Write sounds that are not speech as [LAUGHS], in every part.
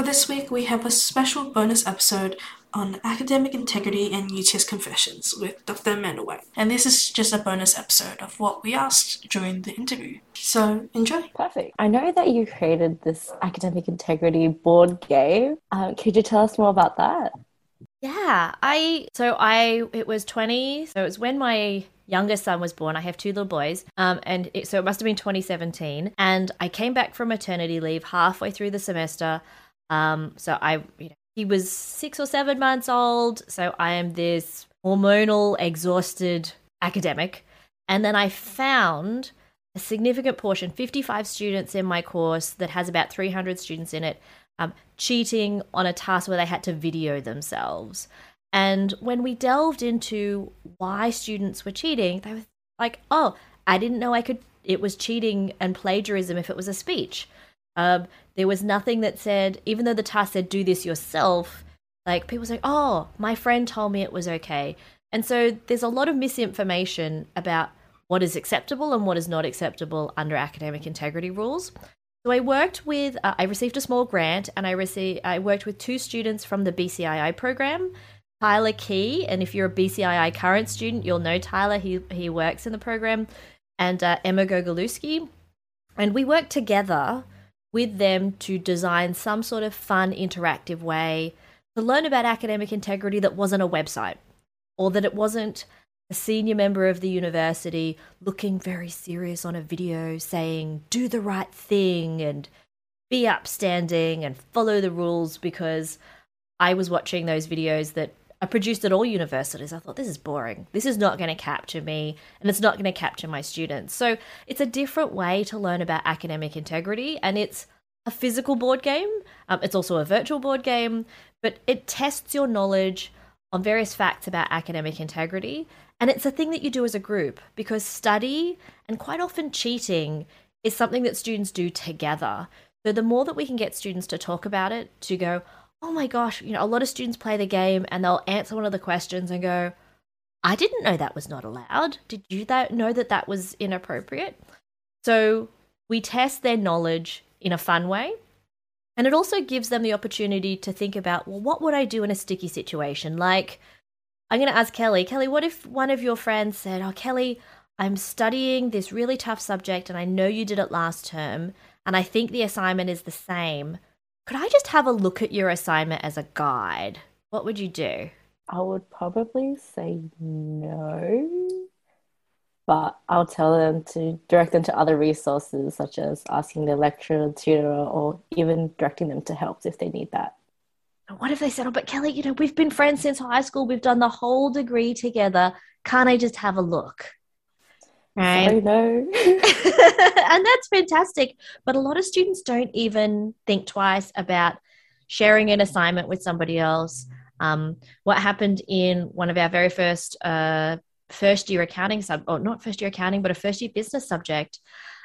For this week, we have a special bonus episode on academic integrity and UTS confessions with Dr. Amanda White. And this is just a bonus episode of what we asked during the interview. So enjoy. Perfect. I know that you created this academic integrity board game. Um, could you tell us more about that? Yeah, I so I it was 20, so it was when my youngest son was born. I have two little boys. Um, and it, so it must have been 2017. And I came back from maternity leave halfway through the semester. Um, so I, you know, he was six or seven months old. So I am this hormonal, exhausted academic. And then I found a significant portion, 55 students in my course that has about 300 students in it, um, cheating on a task where they had to video themselves. And when we delved into why students were cheating, they were like, oh, I didn't know I could, it was cheating and plagiarism if it was a speech. Um, there was nothing that said, even though the task said, do this yourself, like people say, oh, my friend told me it was okay. And so there's a lot of misinformation about what is acceptable and what is not acceptable under academic integrity rules. So I worked with, uh, I received a small grant and I received, I worked with two students from the BCII program Tyler Key, and if you're a BCII current student, you'll know Tyler. He he works in the program, and uh, Emma Gogolewski, and we worked together with them to design some sort of fun, interactive way to learn about academic integrity that wasn't a website, or that it wasn't a senior member of the university looking very serious on a video saying "do the right thing" and be upstanding and follow the rules because I was watching those videos that I produced at all universities. I thought this is boring. This is not going to capture me and it's not going to capture my students. So it's a different way to learn about academic integrity and it's a physical board game. Um, it's also a virtual board game, but it tests your knowledge on various facts about academic integrity. And it's a thing that you do as a group because study and quite often cheating is something that students do together. So the more that we can get students to talk about it, to go, oh my gosh, you know, a lot of students play the game and they'll answer one of the questions and go, I didn't know that was not allowed. Did you that know that that was inappropriate? So we test their knowledge in a fun way. And it also gives them the opportunity to think about, well, what would I do in a sticky situation? Like, I'm going to ask Kelly, Kelly, what if one of your friends said, Oh, Kelly, I'm studying this really tough subject and I know you did it last term and I think the assignment is the same could I just have a look at your assignment as a guide? What would you do? I would probably say no, but I'll tell them to direct them to other resources, such as asking their lecturer, tutor, or even directing them to help if they need that. What if they said, Oh, but Kelly, you know, we've been friends since high school, we've done the whole degree together. Can't I just have a look? Right? I know. [LAUGHS] and that's fantastic. But a lot of students don't even think twice about sharing an assignment with somebody else. Um, what happened in one of our very first uh, first year accounting sub, or not first year accounting, but a first year business subject,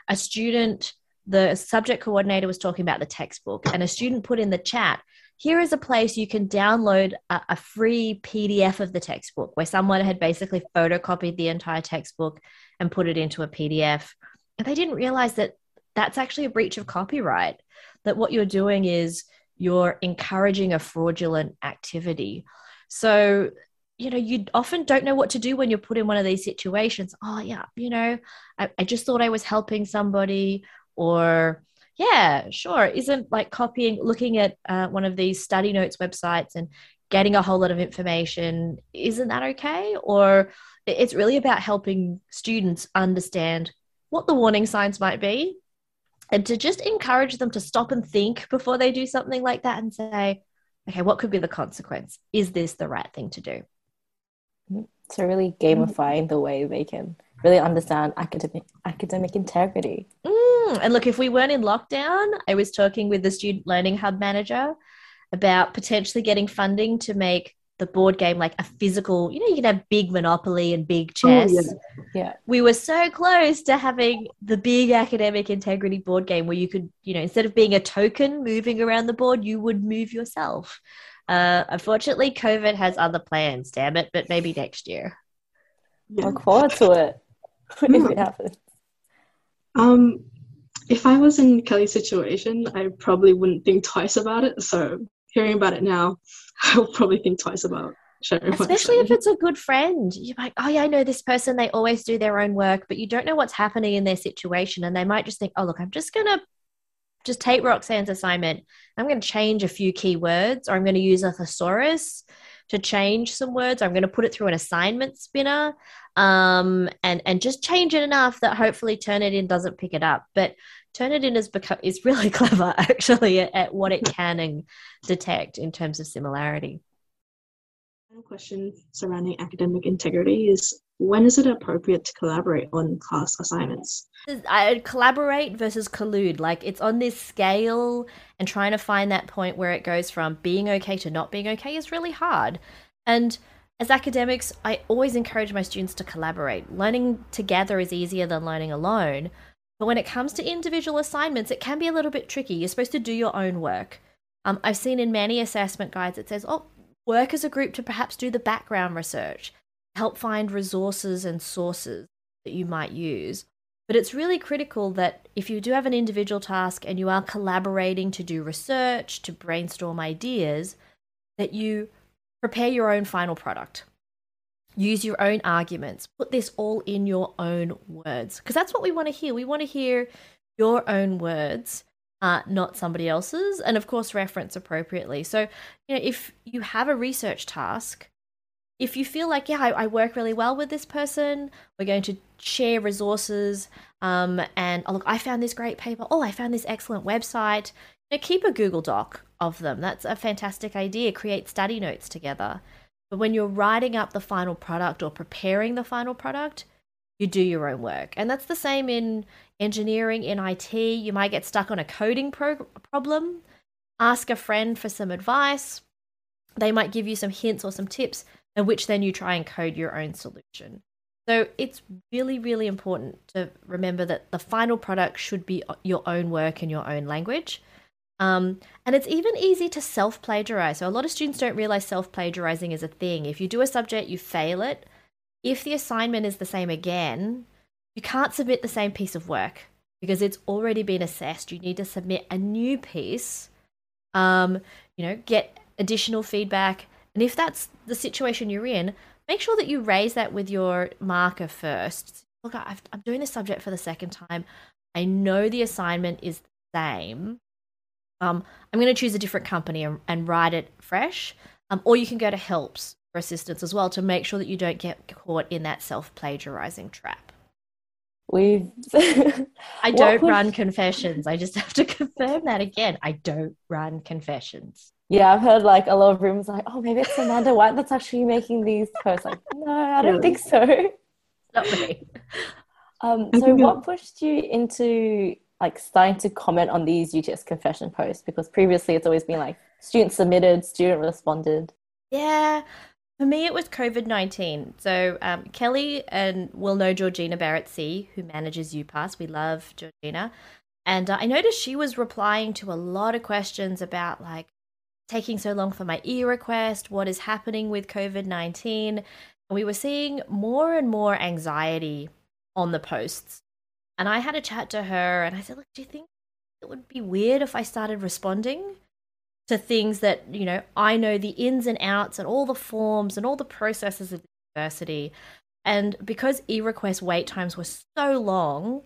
a student, the subject coordinator was talking about the textbook, and a student put in the chat, here is a place you can download a, a, free PDF of the textbook where someone had basically photocopied the entire textbook and put it into a PDF. And they didn't realize that that's actually a breach of copyright, that what you're doing is you're encouraging a fraudulent activity. So, you know, you often don't know what to do when you're put in one of these situations. Oh, yeah, you know, I, I just thought I was helping somebody, or yeah, sure, isn't like copying, looking at uh, one of these study notes websites and getting a whole lot of information, isn't that okay? Or it's really about helping students understand what the warning signs might be and to just encourage them to stop and think before they do something like that and say, okay, what could be the consequence? Is this the right thing to do? So really gamifying the way they can really understand academic academic integrity. Mm, and look, if we weren't in lockdown, I was talking with the student learning hub manager about potentially getting funding to make the board game like a physical you know you can have big monopoly and big chess yeah. yeah. we were so close to having the big academic integrity board game where you could you know instead of being a token moving around the board you would move yourself uh unfortunately covid has other plans damn it but maybe next year yeah. look forward to it [LAUGHS] if it happens um if I was in Kelly's situation, I probably wouldn't think twice about it. So hearing about it now, [LAUGHS] I'll probably think twice about sharing. Especially if it's a good friend. You're like, oh yeah, I know this person. They always do their own work, but you don't know what's happening in their situation, and they might just think, oh look, I'm just gonna just take Roxanne's assignment. I'm going to change a few keywords, or I'm going to use a thesaurus to change some words. I'm going to put it through an assignment spinner um, and and just change it enough that hopefully Turnitin doesn't pick it up. But Turnitin is become is really [LAUGHS] clever actually at, at what it can and detect in terms of similarity. Final question surrounding academic integrity is when is it appropriate to collaborate on class assignments? I collaborate versus collude. Like it's on this scale, and trying to find that point where it goes from being okay to not being okay is really hard. And as academics, I always encourage my students to collaborate. Learning together is easier than learning alone. But when it comes to individual assignments, it can be a little bit tricky. You're supposed to do your own work. Um, I've seen in many assessment guides it says, oh, work as a group to perhaps do the background research, help find resources and sources that you might use. But it's really critical that if you do have an individual task and you are collaborating to do research, to brainstorm ideas, that you prepare your own final product. Use your own arguments. Put this all in your own words. Because that's what we want to hear. We want to hear your own words, uh, not somebody else's. And of course, reference appropriately. So, you know, if you have a research task, if you feel like, yeah, I, I, work really well with this person, we're going to share resources. Um, and oh, look, I found this great paper. Oh, I found this excellent website. You know, keep a Google Doc of them. That's a fantastic idea. Create study notes together. But when you're writing up the final product or preparing the final product, you do your own work. And that's the same in engineering, in IT. You might get stuck on a coding pro- problem. Ask a friend for some advice. They might give you some hints or some tips and which then you try and code your own solution. So it's really, really important to remember that the final product should be your own work in your own language. Um, and it's even easy to self plagiarize. So a lot of students don't realize self plagiarizing is a thing. If you do a subject, you fail it. If the assignment is the same again, you can't submit the same piece of work because it's already been assessed. You need to submit a new piece, um, you know, get additional feedback and if that's the situation you're in, make sure that you raise that with your marker first. Look, i am doing this subject for the second time. I know the assignment is the same. Um, I'm going to choose a different company and, and write it fresh. Um, or you can go to HELPS for assistance as well to make sure that you don't get caught in that self plagiarizing trap. We've. [LAUGHS] I don't run confessions. I just [LAUGHS] have to confirm that again. I don't run confessions yeah, I've heard like a lot of rumors like, oh, maybe it's Amanda White that's actually making these posts. Like, no, I don't think so. Not me. Um, so, what pushed you into like starting to comment on these UTS confession posts? Because previously it's always been like student submitted, student responded. Yeah, for me, it was COVID 19. So, um, Kelly and we'll know Georgina Barratt-See, who manages UPass. We love Georgina. And uh, I noticed she was replying to a lot of questions about like taking so long for my e request, what is happening with COVID 19. And we were seeing more and more anxiety on the posts. And I had a chat to her and I said, Look, do you think it would be weird if I started responding to things that, you know, I know the ins and outs and all the forms and all the processes of diversity. And because e request wait times were so long,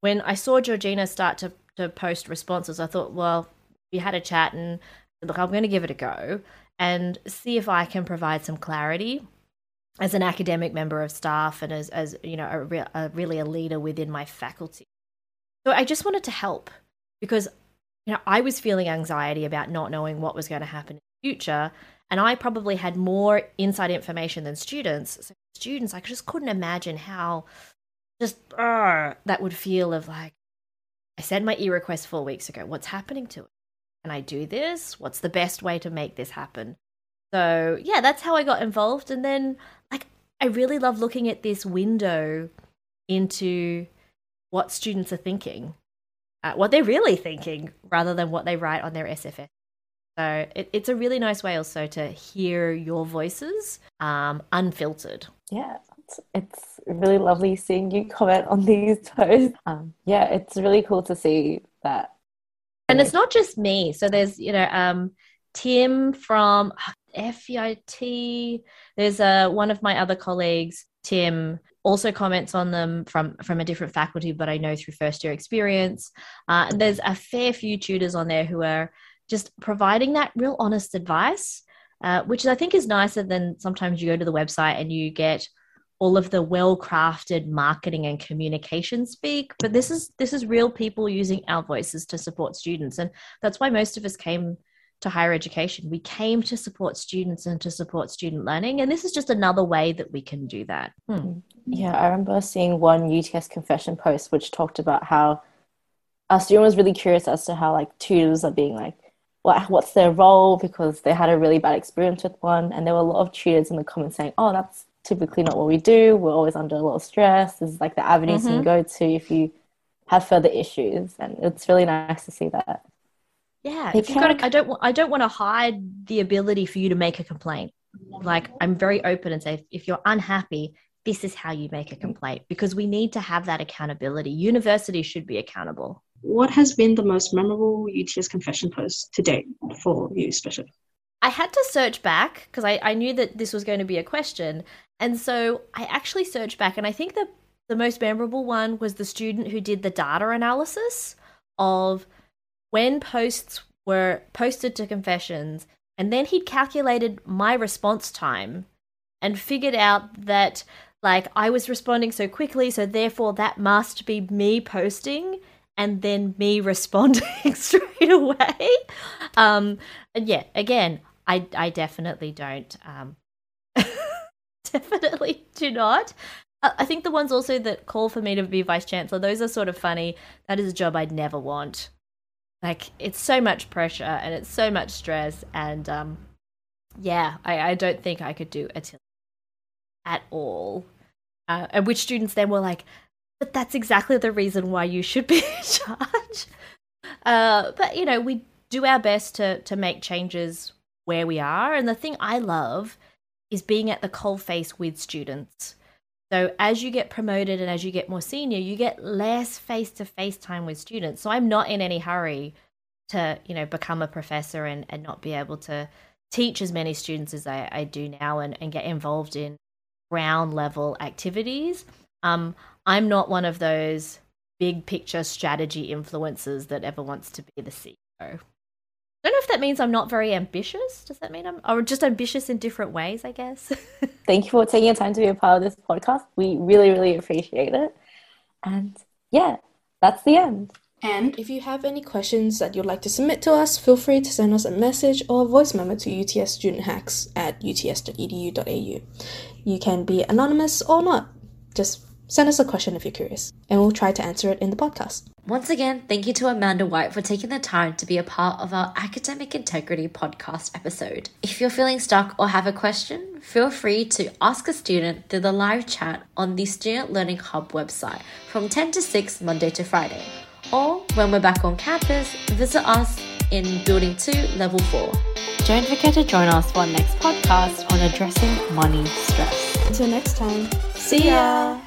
when I saw Georgina start to, to post responses, I thought, well, we had a chat and look, I'm going to give it a go and see if I can provide some clarity as an academic member of staff and as, as you know, a, re- a really a leader within my faculty. So I just wanted to help because, you know, I was feeling anxiety about not knowing what was going to happen in the future. And I probably had more inside information than students. So students, I just couldn't imagine how just uh, that would feel of like, I sent my e request four weeks ago. What's happening to it? can I do this? What's the best way to make this happen? So, yeah, that's how I got involved. And then, like, I really love looking at this window into what students are thinking, uh, what they're really thinking, rather than what they write on their SFS. So, it, it's a really nice way also to hear your voices um, unfiltered. Yeah. it's really lovely seeing you comment on these posts. Um, yeah, it's really cool to see that. And it's not just me. So there's, you know, um, Tim from FEIT. There's uh, one of my other colleagues, Tim, also comments on them from from a different faculty, but I know through first year experience. Uh, there's a fair few tutors on there who are just providing that real honest advice, uh, which I think is nicer than sometimes you go to the website and you get all of the well crafted marketing and communication speak but this is this is real people using our voices to support students and that's why most of us came to higher education. We came to support students and to support student learning. And this is just another way that we can do that. Hmm. Yeah, I remember seeing one UTS confession post which talked about how a student was really curious as to how like tutors are being like, what, what's their role because they had a really bad experience with one. And there were a lot of tutors in the comments saying, oh, that's typically not what we do. We're always under a lot of stress. This is like the avenues mm-hmm. you can go to if you have further issues. And it's really nice to see that. Yeah, if you've got I don't I don't want to hide the ability for you to make a complaint. Like I'm very open and say if you're unhappy, this is how you make a complaint because we need to have that accountability. Universities should be accountable. What has been the most memorable UTS confession post to date for you, especially? I had to search back because I, I knew that this was going to be a question. And so I actually searched back, and I think that the most memorable one was the student who did the data analysis of when posts were posted to confessions, and then he'd calculated my response time and figured out that like I was responding so quickly, so therefore that must be me posting and then me [LAUGHS] responding [LAUGHS] straight away. Um, and yeah, again, I I definitely don't. Um, [LAUGHS] definitely do not. I think the ones also that call for me to be vice chancellor, those are sort of funny. That is a job I'd never want like it's so much pressure and it's so much stress and um yeah i, I don't think i could do it at all. Uh, and which students then were like but that's exactly the reason why you should be [LAUGHS] in charge. Uh, but you know we do our best to to make changes where we are. And the thing i love is being at the coal face with students so as you get promoted and as you get more senior, you get less face-to-face time with students. So I'm not in any hurry to, you know, become a professor and, and not be able to teach as many students as I, I do now and, and get involved in ground level activities. Um, I'm not one of those big picture strategy influencers that ever wants to be the CEO don't know if that means I'm not very ambitious. Does that mean I'm or just ambitious in different ways, I guess? [LAUGHS] Thank you for taking the time to be a part of this podcast. We really, really appreciate it. And yeah, that's the end. And if you have any questions that you'd like to submit to us, feel free to send us a message or a voice memo to UTS Student Hacks at uts.edu.au. You can be anonymous or not. Just Send us a question if you're curious, and we'll try to answer it in the podcast. Once again, thank you to Amanda White for taking the time to be a part of our Academic Integrity podcast episode. If you're feeling stuck or have a question, feel free to ask a student through the live chat on the Student Learning Hub website from 10 to 6 Monday to Friday. Or when we're back on campus, visit us in Building 2, Level 4. Don't forget to join us for our next podcast on addressing money stress. Until next time, see ya!